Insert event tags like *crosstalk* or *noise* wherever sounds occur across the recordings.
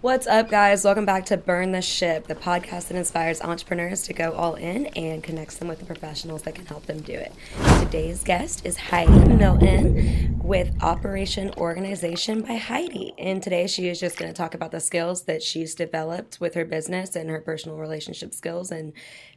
What's up, guys? Welcome back to Burn the Ship, the podcast that inspires entrepreneurs to go all in and connects them with the professionals that can help them do it. Today's guest is Heidi Milton with Operation Organization by Heidi. And today she is just going to talk about the skills that she's developed with her business and her personal relationship skills and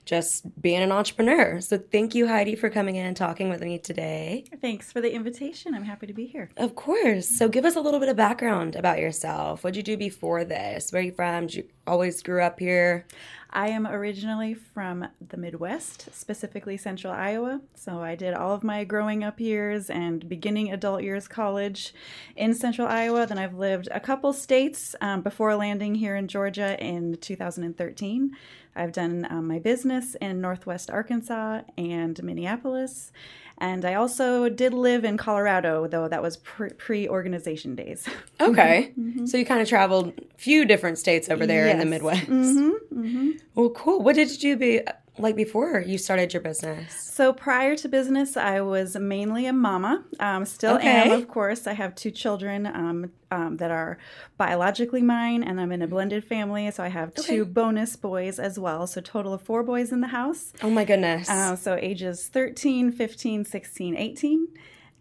just being an entrepreneur. So thank you, Heidi, for coming in and talking with me today. Thanks for the invitation. I'm happy to be here. Of course. So give us a little bit of background about yourself. What'd you do before this? Where are you from? Did you always grew up here? I am originally from the Midwest, specifically central Iowa. So I did all of my growing up years and beginning adult years college in central Iowa. Then I've lived a couple states um, before landing here in Georgia in 2013. I've done um, my business in Northwest Arkansas and Minneapolis. And I also did live in Colorado, though that was pre organization days. *laughs* Okay. mm-hmm. So you kind of traveled a few different states over there yes. in the Midwest. Mm-hmm. Mm-hmm. Well, cool. What did you be like before you started your business? So prior to business, I was mainly a mama. Um, still okay. am, of course. I have two children um, um, that are biologically mine, and I'm in a blended family. So I have okay. two bonus boys as well. So total of four boys in the house. Oh my goodness. Uh, so ages 13, 15, 16, 18.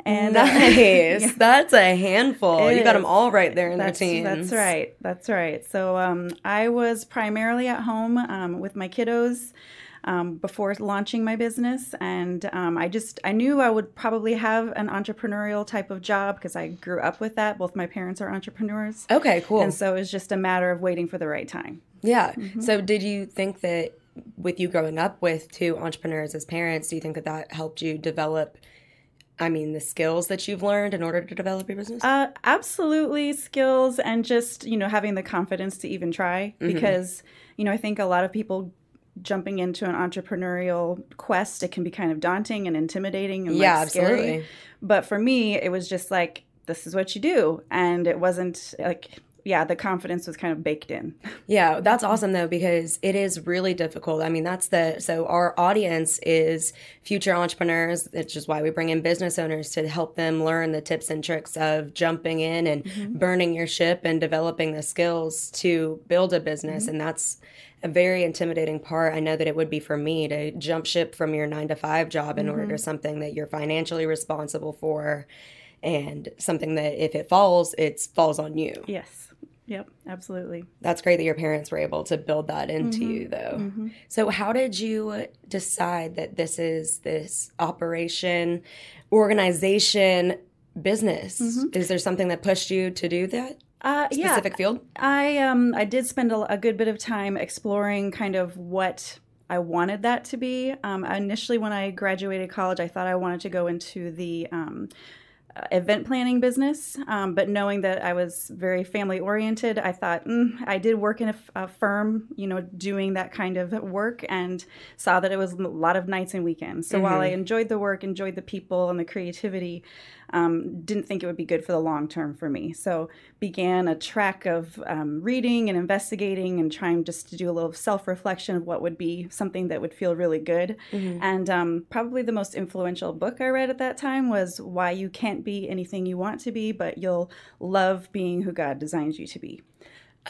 And nice. *laughs* yeah. That's a handful. It you got them all right there in that's, their teens. That's right. That's right. So um, I was primarily at home um, with my kiddos um, before launching my business. And um, I just, I knew I would probably have an entrepreneurial type of job because I grew up with that. Both my parents are entrepreneurs. Okay, cool. And so it was just a matter of waiting for the right time. Yeah. Mm-hmm. So did you think that with you growing up with two entrepreneurs as parents, do you think that that helped you develop? I mean, the skills that you've learned in order to develop your business? Uh, absolutely, skills and just, you know, having the confidence to even try. Mm-hmm. Because, you know, I think a lot of people jumping into an entrepreneurial quest, it can be kind of daunting and intimidating and yeah, like scary. Absolutely. But for me, it was just like, this is what you do. And it wasn't like, yeah, the confidence was kind of baked in. *laughs* Yeah, that's awesome though, because it is really difficult. I mean, that's the, so our audience is future entrepreneurs, which is why we bring in business owners to help them learn the tips and tricks of jumping in and mm-hmm. burning your ship and developing the skills to build a business. Mm-hmm. And that's, a very intimidating part. I know that it would be for me to jump ship from your nine to five job in mm-hmm. order to mm-hmm. something that you're financially responsible for and something that if it falls, it falls on you. Yes. Yep, absolutely. That's great that your parents were able to build that into mm-hmm. you though. Mm-hmm. So how did you decide that this is this operation organization business? Mm-hmm. Is there something that pushed you to do that? Uh, specific yeah, field? I um I did spend a, a, good bit of time exploring kind of what I wanted that to be. Um, initially, when I graduated college, I thought I wanted to go into the um, uh, event planning business, um, but knowing that I was very family oriented, I thought mm, I did work in a, a, firm, you know, doing that kind of work, and saw that it was a lot of nights and weekends. So mm-hmm. while I enjoyed the work, enjoyed the people and the creativity, um, didn't think it would be good for the long term for me. So began a track of um, reading and investigating and trying just to do a little self reflection of what would be something that would feel really good. Mm-hmm. And um, probably the most influential book I read at that time was Why You Can't Be Anything You Want to Be, but You'll Love Being Who God Designs You to Be.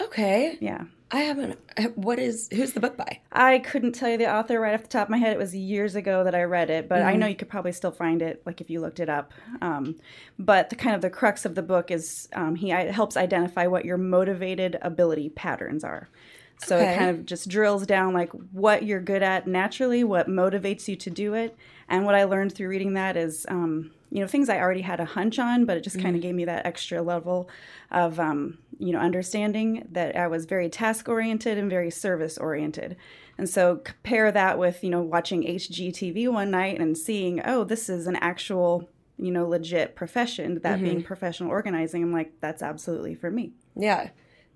Okay. Yeah. I haven't. What is? Who's the book by? I couldn't tell you the author right off the top of my head. It was years ago that I read it, but mm. I know you could probably still find it, like if you looked it up. Um, but the kind of the crux of the book is um, he helps identify what your motivated ability patterns are. So okay. it kind of just drills down like what you're good at naturally, what motivates you to do it, and what I learned through reading that is. Um, you know things I already had a hunch on, but it just kind of gave me that extra level of um, you know understanding that I was very task oriented and very service oriented. And so compare that with you know watching HGTV one night and seeing oh this is an actual you know legit profession that mm-hmm. being professional organizing. I'm like that's absolutely for me. Yeah.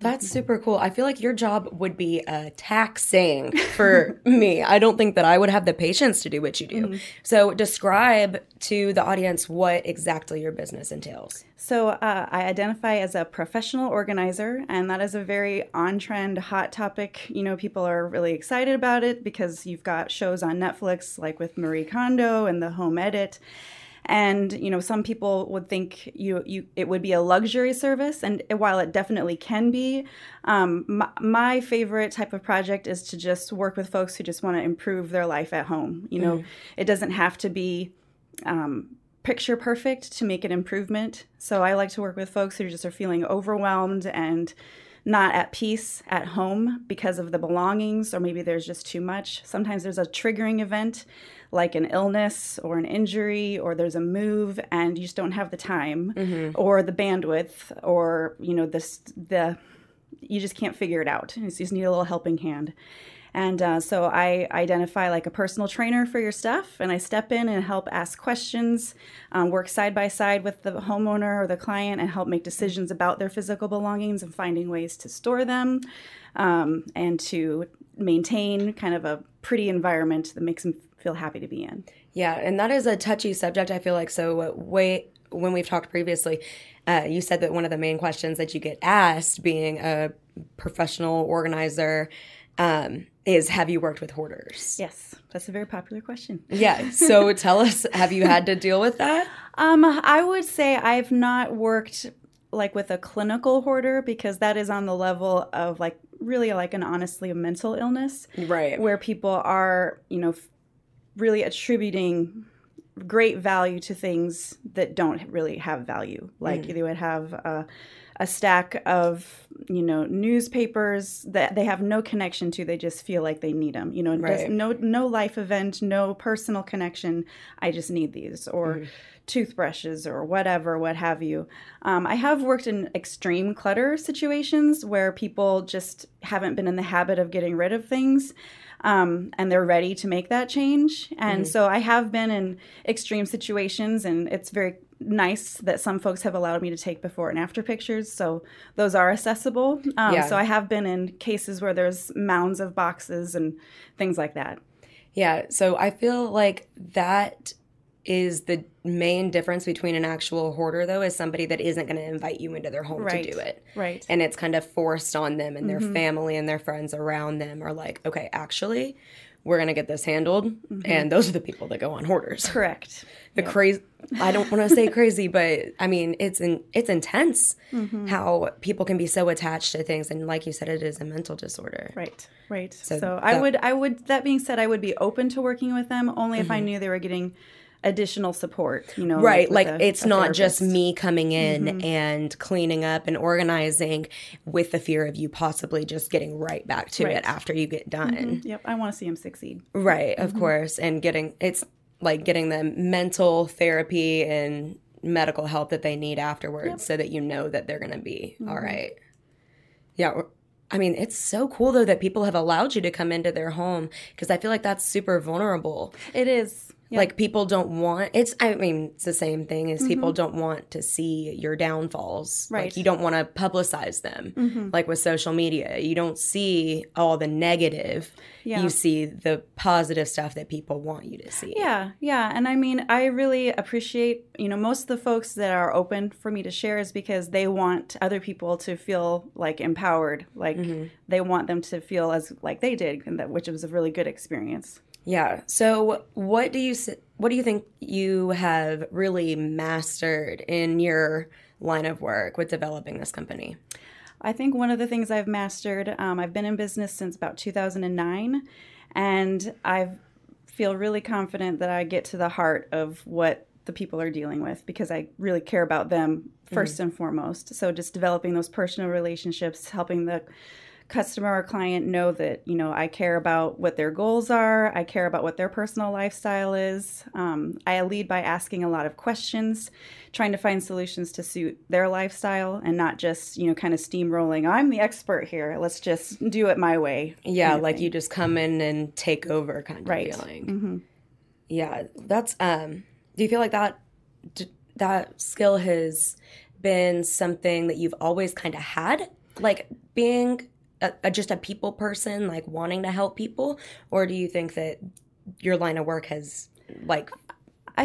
That's super cool. I feel like your job would be uh, taxing for *laughs* me. I don't think that I would have the patience to do what you do. Mm-hmm. So, describe to the audience what exactly your business entails. So, uh, I identify as a professional organizer, and that is a very on trend, hot topic. You know, people are really excited about it because you've got shows on Netflix like with Marie Kondo and The Home Edit and you know some people would think you you it would be a luxury service and while it definitely can be um, my, my, favorite type of project is to just work with folks who just want to improve their life at home you know mm. it doesn't have to be um, picture perfect to make an improvement so i like to work with folks who just are feeling overwhelmed and not at peace at home because of the belongings or maybe there's just too much. Sometimes there's a triggering event like an illness or an injury or there's a move and you just don't have the time mm-hmm. or the bandwidth or you know this the you just can't figure it out. You just need a little helping hand and uh, so I identify like a personal trainer for your stuff, and I step in and help ask questions, um, work side by side with the homeowner or the client, and help make decisions about their physical belongings and finding ways to store them um, and to maintain kind of a pretty environment that makes them feel happy to be in. Yeah, and that is a touchy subject. I feel like so. Way when we've talked previously, uh, you said that one of the main questions that you get asked, being a professional organizer, um, is Have you worked with hoarders? Yes, that's a very popular question. Yeah. So *laughs* tell us, have you had to deal with that? Um, I would say I've not worked like with a clinical hoarder because that is on the level of like really like an honestly a mental illness right where people are you know really attributing great value to things that don't really have value. Like mm. they would have a, a, stack of, you know, newspapers that they have no connection to. They just feel like they need them. You know, right. no no life event, no personal connection. I just need these or. Mm. Toothbrushes or whatever, what have you. Um, I have worked in extreme clutter situations where people just haven't been in the habit of getting rid of things um, and they're ready to make that change. And mm-hmm. so I have been in extreme situations, and it's very nice that some folks have allowed me to take before and after pictures. So those are accessible. Um, yeah. So I have been in cases where there's mounds of boxes and things like that. Yeah. So I feel like that is the main difference between an actual hoarder though is somebody that isn't going to invite you into their home right. to do it right and it's kind of forced on them and their mm-hmm. family and their friends around them are like okay actually we're going to get this handled mm-hmm. and those are the people that go on hoarders correct the yep. crazy i don't want to say crazy but i mean it's in, it's intense mm-hmm. how people can be so attached to things and like you said it is a mental disorder right right so, so that, i would i would that being said i would be open to working with them only if i mm-hmm. knew they were getting additional support, you know. Right. Like, like a, it's a not therapist. just me coming in mm-hmm. and cleaning up and organizing with the fear of you possibly just getting right back to right. it after you get done. Mm-hmm. Yep. I want to see him succeed. Right. Of mm-hmm. course. And getting, it's like getting the mental therapy and medical help that they need afterwards yep. so that you know that they're going to be all mm-hmm. right. Yeah. I mean, it's so cool though that people have allowed you to come into their home because I feel like that's super vulnerable. It is. Like people don't want it's I mean, it's the same thing as mm-hmm. people don't want to see your downfalls. Right. Like you don't want to publicize them. Mm-hmm. Like with social media. You don't see all the negative. Yeah. You see the positive stuff that people want you to see. Yeah. Yeah. And I mean, I really appreciate, you know, most of the folks that are open for me to share is because they want other people to feel like empowered. Like mm-hmm. they want them to feel as like they did, and that which was a really good experience. Yeah. So, what do you what do you think you have really mastered in your line of work with developing this company? I think one of the things I've mastered. Um, I've been in business since about 2009, and I feel really confident that I get to the heart of what the people are dealing with because I really care about them 1st mm-hmm. and foremost. So just developing those personal relationships, helping the customer or client know that you know I care about what their goals are. I care about what their personal lifestyle is. Um, I lead by asking a lot of questions, trying to find solutions to suit their lifestyle, and not just you know kind of steamrolling. I'm the expert here. Let's just do it my way. Yeah, like thing. you just come in and take over kind of right. feeling. Mm-hmm. Yeah, that's. um Do you feel like that that skill has been something that you've always kind of had? Like being a, a, just a people person, like wanting to help people, or do you think that your line of work has like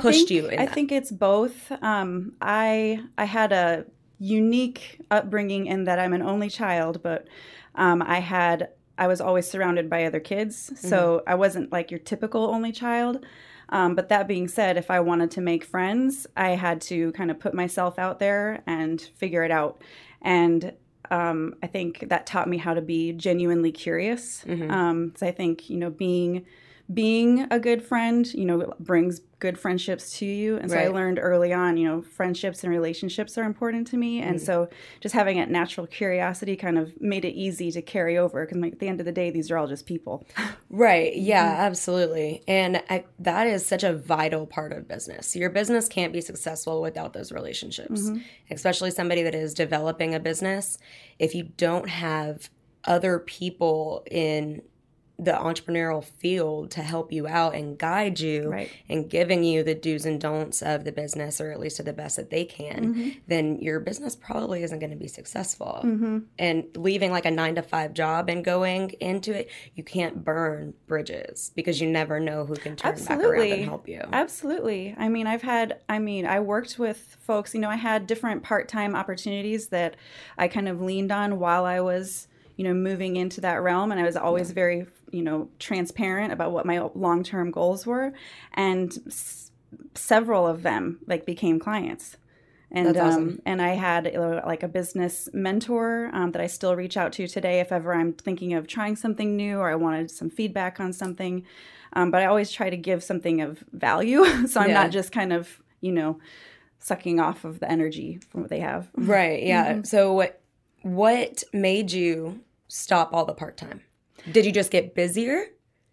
pushed think, you? I that? think it's both. Um, I I had a unique upbringing in that I'm an only child, but um, I had I was always surrounded by other kids, so I wasn't like your typical only child. Um, but that being said, if I wanted to make friends, I had to kind of put myself out there and figure it out. And um, I think that taught me how to be genuinely curious. Um, so I think you know being being a good friend, you know, brings good friendships to you. And so I learned early on, you know, friendships and relationships are important to me. And mm. so just having that natural curiosity kind of made it easy to carry over because like, at the end of the day, these are all just people. Right. Yeah, mm-hmm. absolutely. And I, that is such a vital part of business. Your business can't be successful without those relationships, mm-hmm. especially somebody that is developing a business. If you don't have other people in the entrepreneurial field to help you out and guide you Right. and giving you the do's and don'ts of the business or at least to the best that they can, mm-hmm. then your business probably isn't going to be successful. Mm-hmm. And leaving like a nine to five job and going into it, you can't burn bridges because you never know who can turn back around and help you. Absolutely. I mean, I've had, I mean, I worked with folks, you know, I had different part time opportunities that I kind of leaned on while I was, you know, moving into that realm. And I was always very, you know, transparent about what my long term goals were. And s- several of them like became clients. And That's awesome. um, and I had uh, like a business mentor um, that I still reach out to today if ever I'm thinking of trying something new or I wanted some feedback on something. Um, but I always try to give something of value, *laughs* so I'm Yeah. not just kind of you know sucking off of the energy from what they have. Right. Yeah. *laughs* Mm-hmm. So what what made you stop all the part time? Did you just get busier?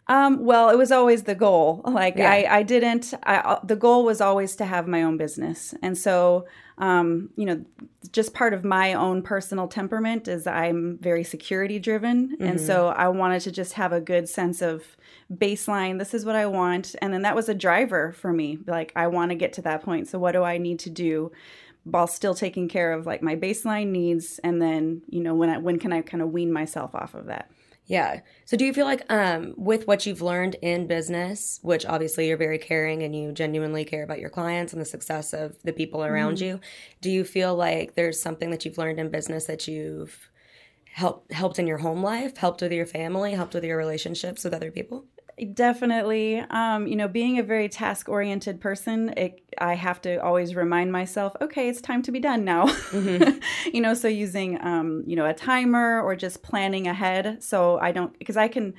Um, well, it was always the goal. Like Yeah. I, I didn't. I, uh, the goal was always to have my own business, and so um, you know, just part of my own personal temperament is I'm very security driven, and so I wanted to just have a good sense of baseline. This is what I want, and then that was a driver for me. Like I want to get to that point. So what do I need to do? while still taking care of like my baseline needs and then you know when I, when can I kind of wean myself off of that Yeah. So do you feel like um with what you've learned in business, which obviously you're very caring and you genuinely care about your clients and the success of the people around you, do you feel like there's something that you've learned in business that you've helped helped in your home life, helped with your family, helped with your relationships with other people? Definitely. Um, you know, being a very task oriented person, it, I have to always remind myself, okay, it's time to be done now. *laughs* you know, so using, um, you know, a timer or just planning ahead. So I don't, because I can,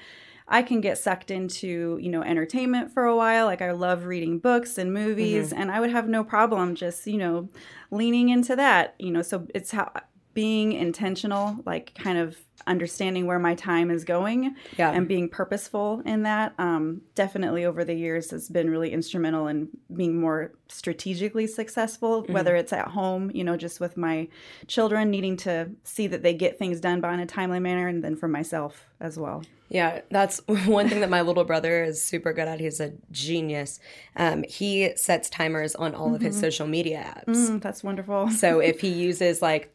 I can get sucked into, you know, entertainment for a while. Like I love reading books and movies, and I would have no problem just, you know, leaning into that, you know, so it's how being intentional, like kind of understanding where my time is going Yeah. and being purposeful in that um, definitely over the years has been really instrumental in being more strategically successful whether it's at home you know just with my children needing to see that they get things done by in a timely manner and then for myself as well Yeah, that's *laughs* one thing that my little brother is super good at. He's a genius. Um, he sets timers on all of his social media apps. Mm, that's wonderful So if *laughs* he uses like,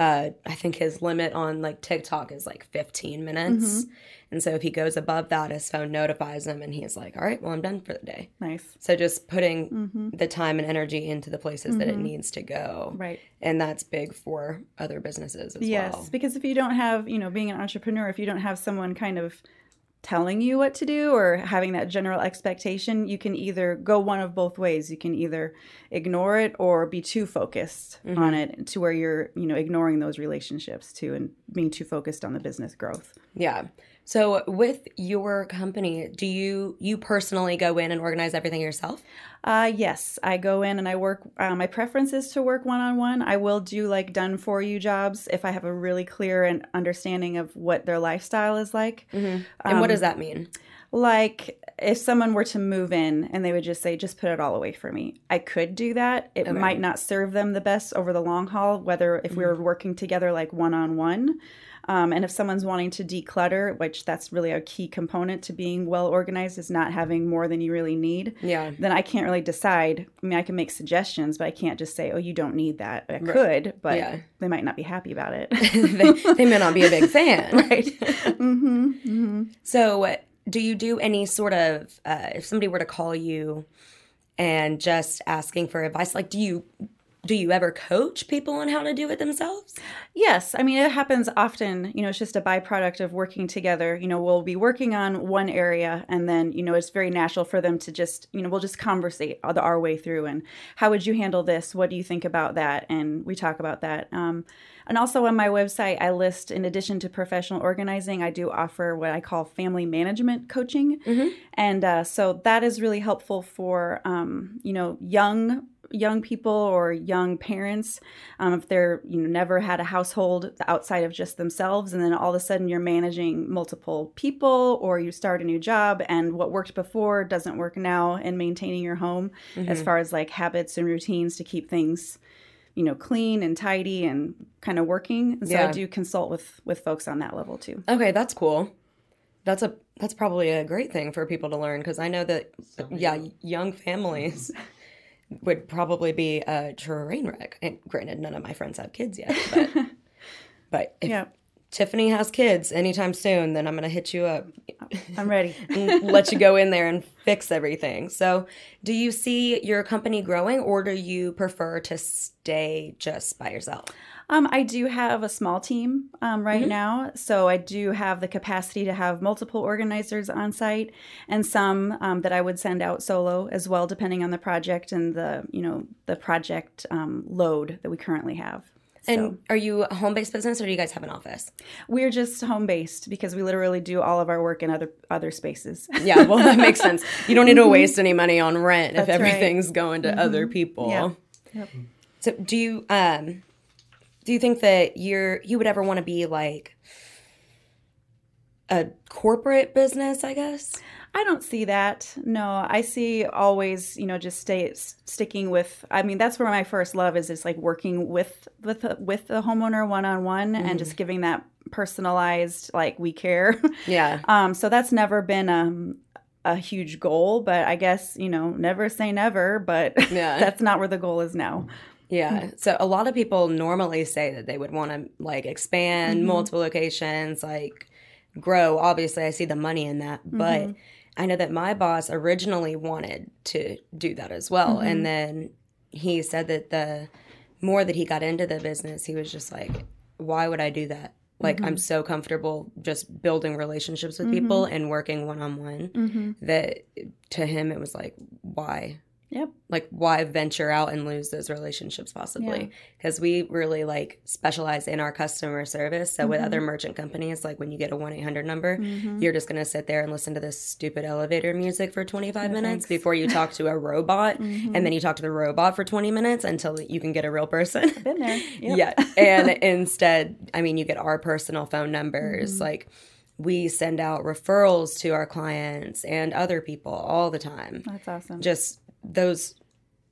uh, I think his limit on like TikTok is like 15 minutes. Mm-hmm. And so if he goes above that, his phone notifies him and he's like, all right, well, I'm done for the day. nice So just putting mm-hmm. the time and energy into the places that it mm-hmm. needs to go. right And that's big for other businesses as yes well. because if you don't have you know being an entrepreneur if you don't have someone kind of telling you what to do or having that general expectation you can either go one of both ways. You can either ignore it or be too focused on mm-hmm. it to where you're you know ignoring those relationships too and being too focused on the business growth. Yeah. So with your company, do you you personally go in and organize everything yourself? Uh, yes, I go in and I work. Uh, my preference is to work one on one. I will do like done for you jobs if I have a really clear and understanding of what their lifestyle is like. And what does that mean? Like if someone were to move in and they would just say, just put it all away for me, I could do that. It might not serve them the best over the long haul, whether if we were working together like one on one. Um, and if someone's wanting to declutter, which that's really a key component to being well organized, is not having more than you really need. Yeah. Then I can't really decide. I mean, I can make suggestions, but I can't just say, "Oh, you don't need that." I could, but Yeah. they might not be happy about it. *laughs* they, they may not be a big fan. *laughs* right? mm-hmm. Mm-hmm. So, do you do any sort of uh, if somebody were to call you and just asking for advice, like do you do you ever coach people on how to do it themselves? Yes, I mean it happens often. You know, it's just a byproduct of working together. You know, we'll be working on one area, and then you know it's very natural for them to just you know we'll just conversate our way through. And how would you handle this? What do you think about that? And we talk about that. Um, and also on my website, I list in addition to professional organizing, I do offer what I call family management coaching, mm-hmm. and uh, so that is really helpful for um, you know young young people or young parents um, if they're you know never had a household outside of just themselves and then all of a sudden you're managing multiple people or you start a new job and what worked before doesn't work now in maintaining your home mm-hmm. as far as like habits and routines to keep things you know clean and tidy and kind of working and so yeah. i do consult with with folks on that level too okay that's cool that's a that's probably a great thing for people to learn because i know that yeah young families *laughs* would probably be a train wreck. And granted, none of my friends have kids yet, but *laughs* but if yeah. Tiffany has kids anytime soon, then I'm gonna hit you up. *laughs* I'm ready. *laughs* and let you go in there and fix everything. So, do you see your company growing, or do you prefer to stay just by yourself? Um, I do have a small team um, right mm-hmm. now, so I do have the capacity to have multiple organizers on site, and some um, that I would send out solo as well, depending on the project and the you know the project um, load that we currently have. So. And are you a home based business or do you guys have an office? We're just home based because we literally do all of our work in other other spaces. yeah, well that makes sense. *laughs* You don't need to waste any money on rent That's if everything's right. going to mm-hmm. other people. Yeah. Yep. So do you um do you think that you're you would ever want to be like a corporate business, I guess? I don't see that. No, I see always, you know, just stay sticking with. I mean, that's where my first love is. Is like working with with with the homeowner one on one and just giving that personalized, like we care. *laughs* Yeah. um. So that's never been um a huge goal, but I guess you know, never say never. But yeah. *laughs* that's not where the goal is now. Yeah. So a lot of people normally say that they would want to like expand mm-hmm. multiple locations, like grow. Obviously, I see the money in that, mm-hmm. but I know that my boss originally wanted to do that as well. Mm-hmm. And then he said that the more that he got into the business, he was just like, why would I do that? Like, I'm mm-hmm. so comfortable just building relationships with people mm-hmm. and working one on one that to him, it was like, why? Yep. Like why venture out and lose those relationships possibly? Because yeah. we really like specialize in our customer service. So mm-hmm. with other mm-hmm. merchant companies, like when you get a 1-800 number, mm-hmm. you're just going to sit there and listen to this stupid elevator music for 25 minutes thanks. before you talk to a *laughs* robot mm-hmm. and then you talk to the robot for 20 minutes until you can get a real person. I've been there. *laughs* Yep. yeah. And instead, I mean, you get our personal phone numbers mm-hmm. like we send out referrals to our clients and other people all the time. That's awesome. Just those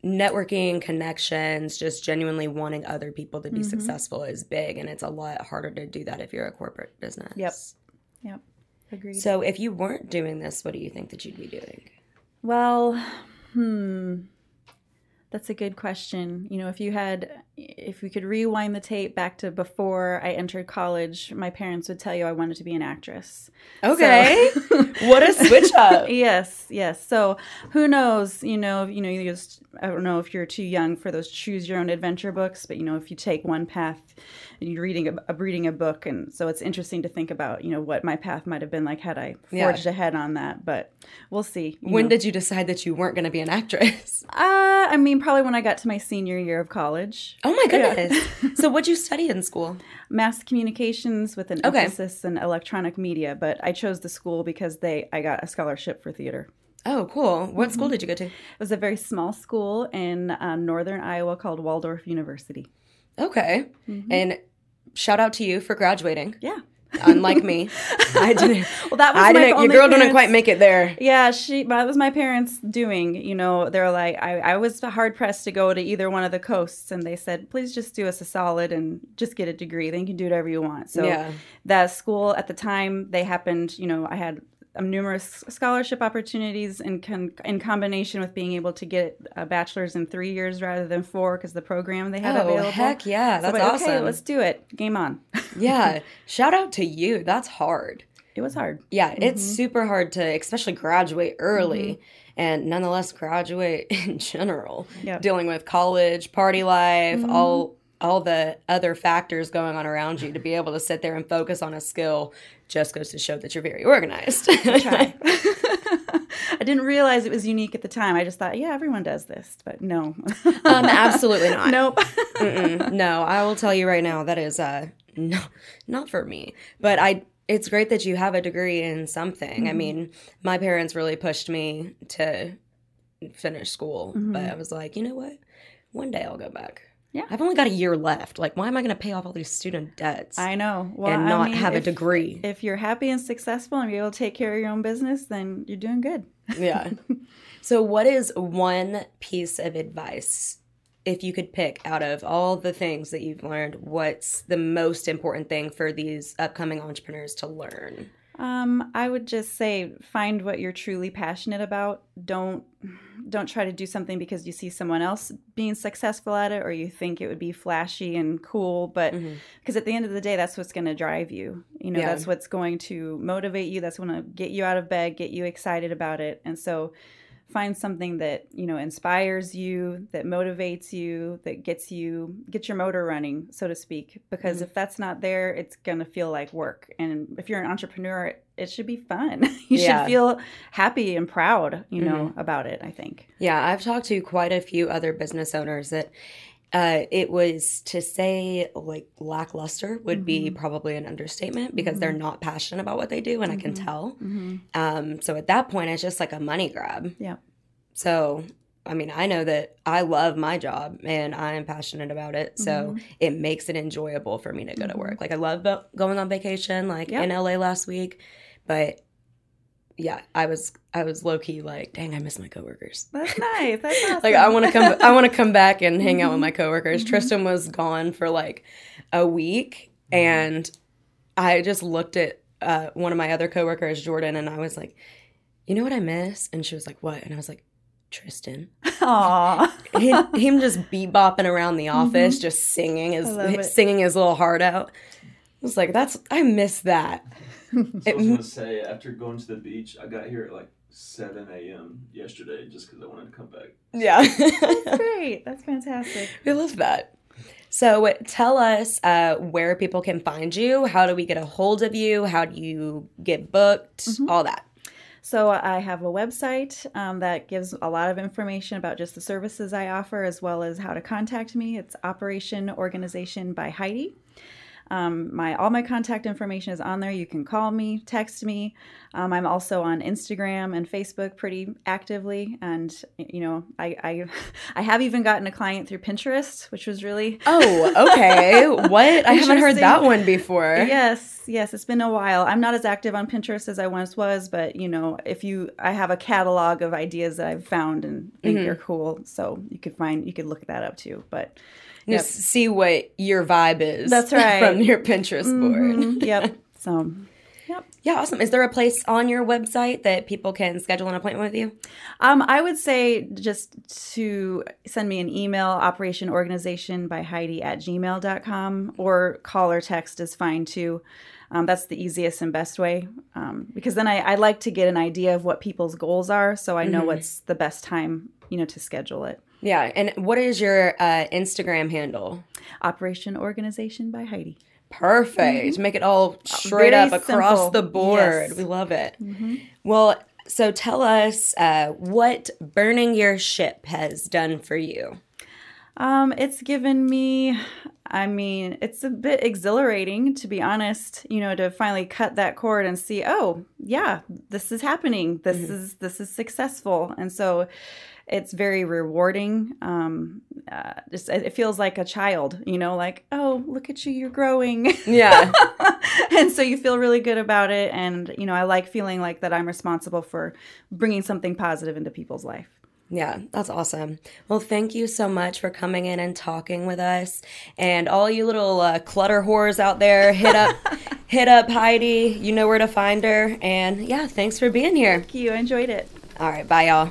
networking connections just genuinely wanting other people to be mm-hmm. successful is big and it's a lot harder to do that if you're a corporate business. Yep. Yep. Agreed. So if you weren't doing this what do you think that you'd be doing? Well hmm that's a good question. You know, if you had, if we could rewind the tape back to before I entered college, my parents would tell you I wanted to be an actress. Okay, so, *laughs* what a switch up. yes, yes. So who knows? You know, you know, you just I don't know if you're too young for those choose your own adventure books, but you know, if you take one path, and you're reading a, a reading a book, and so it's interesting to think about, you know, what my path might have been like had I forged yeah. ahead on that. But we'll see. When know. did you decide that you weren't going to be an actress? Uh, I mean, probably when I got to my senior year of college. Oh my goodness! Yeah. so what'd you study in school? Mass communications with an okay. emphasis in electronic media, but I chose the school because they I got a scholarship for theater. Oh, cool. What mm-hmm. school did you go to? It was a very small school in uh, northern Iowa called Waldorf University. Okay. Mm-hmm. And shout out to you for graduating. Yeah. Unlike me, *laughs* I didn't. well, that was I didn't. Your girl parents, didn't quite make it there. Yeah, she. That was my parents' doing. You know, they're like, I, I was hard pressed to go to either one of the coasts, and they said, please just do us a solid and just get a degree. Then you can do whatever you want. So yeah. that school at the time, they happened. You know, I had um, numerous scholarship opportunities in con- in combination with being able to get a bachelor's in three years rather than four because the program they had oh, available. heck yeah, that's so, awesome. Okay, let's do it. Game on. *laughs* yeah, shout out to you. That's hard. it was hard. Yeah, it's mm-hmm. super hard to, especially graduate early, mm-hmm. and nonetheless graduate *laughs* in general. Yep. Dealing with college, party life, mm-hmm. all all the other factors going on around you to be able to sit there and focus on a skill just goes to show that you're very organized. *laughs* *laughs* I didn't realize it was unique at the time. I just thought, yeah, everyone does this, but no. *laughs* um, absolutely not. nope. No, I will tell you right now that is uh no, not for me. But I it's great that you have a degree in something. I mean, my parents really pushed me to finish school, but I was like, you know what? One day I'll go back. Yeah. I've only got a year left. Like, why am I going to pay off all these student debts I know. Well, and I not mean, have a degree? If you're happy and successful and you're able to take care of your own business, then you're doing good. *laughs* yeah. So, what is one piece of advice, if you could pick out of all the things that you've learned, what's the most important thing for these upcoming entrepreneurs to learn? Um, I would just say find what you're truly passionate about. Don't don't try to do something because you see someone else being successful at it or you think it would be flashy and cool, but because at the end of the day that's what's going to drive you. You know, Yeah. that's what's going to motivate you, that's going to get you out of bed, get you excited about it. And so find something that, you know, inspires you, that motivates you, that gets you get your motor running, so to speak, because mm-hmm. if that's not there, it's going to feel like work. And if you're an entrepreneur, it should be fun. *laughs* you Yeah. should feel happy and proud, you know, mm-hmm. about it, I think. Yeah, I've talked to quite a few other business owners that uh, it was to say like lackluster would be mm-hmm. probably an understatement because they're mm-hmm. not passionate about what they do, and I can mm-hmm. tell. Um, so at that point, it's just like a money grab. Yeah. So, I mean, I know that I love my job and I am passionate about it. So it makes it enjoyable for me to go to work. Like, I love bo- going on vacation, like Yep. in LA last week. But yeah, I was, I was low key like, dang, I miss my coworkers. That's nice. That's awesome. *laughs* Like, I want to come, I *laughs* want to come back and hang out with my mm-hmm. coworkers. Mm-hmm. Tristan was gone for like a week mm-hmm. and I just looked at uh, one of my other coworkers, Jordan, and I was like, you know what I miss? And she was like, what? And I was like, Tristan. Aw. him, him just bebopping around the office, just singing his singing his little heart out. I was like, that's I miss that. *laughs* So I was gonna say after going to the beach, I got here at like seven a.m. yesterday just because I wanted to come back. Yeah, *laughs* that's *laughs* Great. That's fantastic. we love that. So tell us uh, where people can find you. How do we get a hold of you? How do you get booked? All that. So I have a website um, that gives a lot of information about just the services I offer, as well as how to contact me. It's Operation Organization by Heidi. Um, my all my contact information is on there. You can call me, text me. Um, I'm also on Instagram and Facebook pretty actively, and you know I, I *laughs* I have even gotten a client through Pinterest, which was really Oh, okay. *laughs* what? I haven't heard that one before. Yes, yes, it's been a while. I'm not as active on Pinterest as I once was, but you know, if you, I have a catalog of ideas that I've found and think Mm-hmm. are cool, so you could find, you could look that up too. But Just see what your vibe is. That's *laughs* right. From your Pinterest board. mm, *laughs* yep. So, yep. Yeah, awesome. Is there a place on your website that people can schedule an appointment with you? Um, I would say just to send me an email, operationorganization by Heidi at gmail.com, or call or text is fine too. Um, that's the easiest and best way um, because then I, I like to get an idea of what people's goals are so I know what's the best time, you know, to schedule it. Yeah. And what is your uh, Instagram handle? Operation Organization by Heidi. Perfect. Make it all straight Mm-hmm. Uh, Very up across simple. the board. Yes. Mm-hmm. We love it. Well, so tell us uh, what burning your ship has done for you. Um, it's given me, I mean, it's a bit exhilarating to be honest, you know, to finally cut that cord and see, oh, yeah, this is happening. This is this is successful. And so it's very rewarding. Um, uh, just it feels like a child, you know, like, oh, look at you, you're growing. Yeah. *laughs* and so you feel really good about it and you know, I like feeling like that I'm responsible for bringing something positive into people's life. Yeah, that's awesome. Well, thank you so much for coming in and talking with us. And all you little uh, clutter whores out there, hit up, *laughs* hit up Heidi. You know where to find her. And yeah, thanks for being here. Thank you. I enjoyed it. All right, bye, y'all.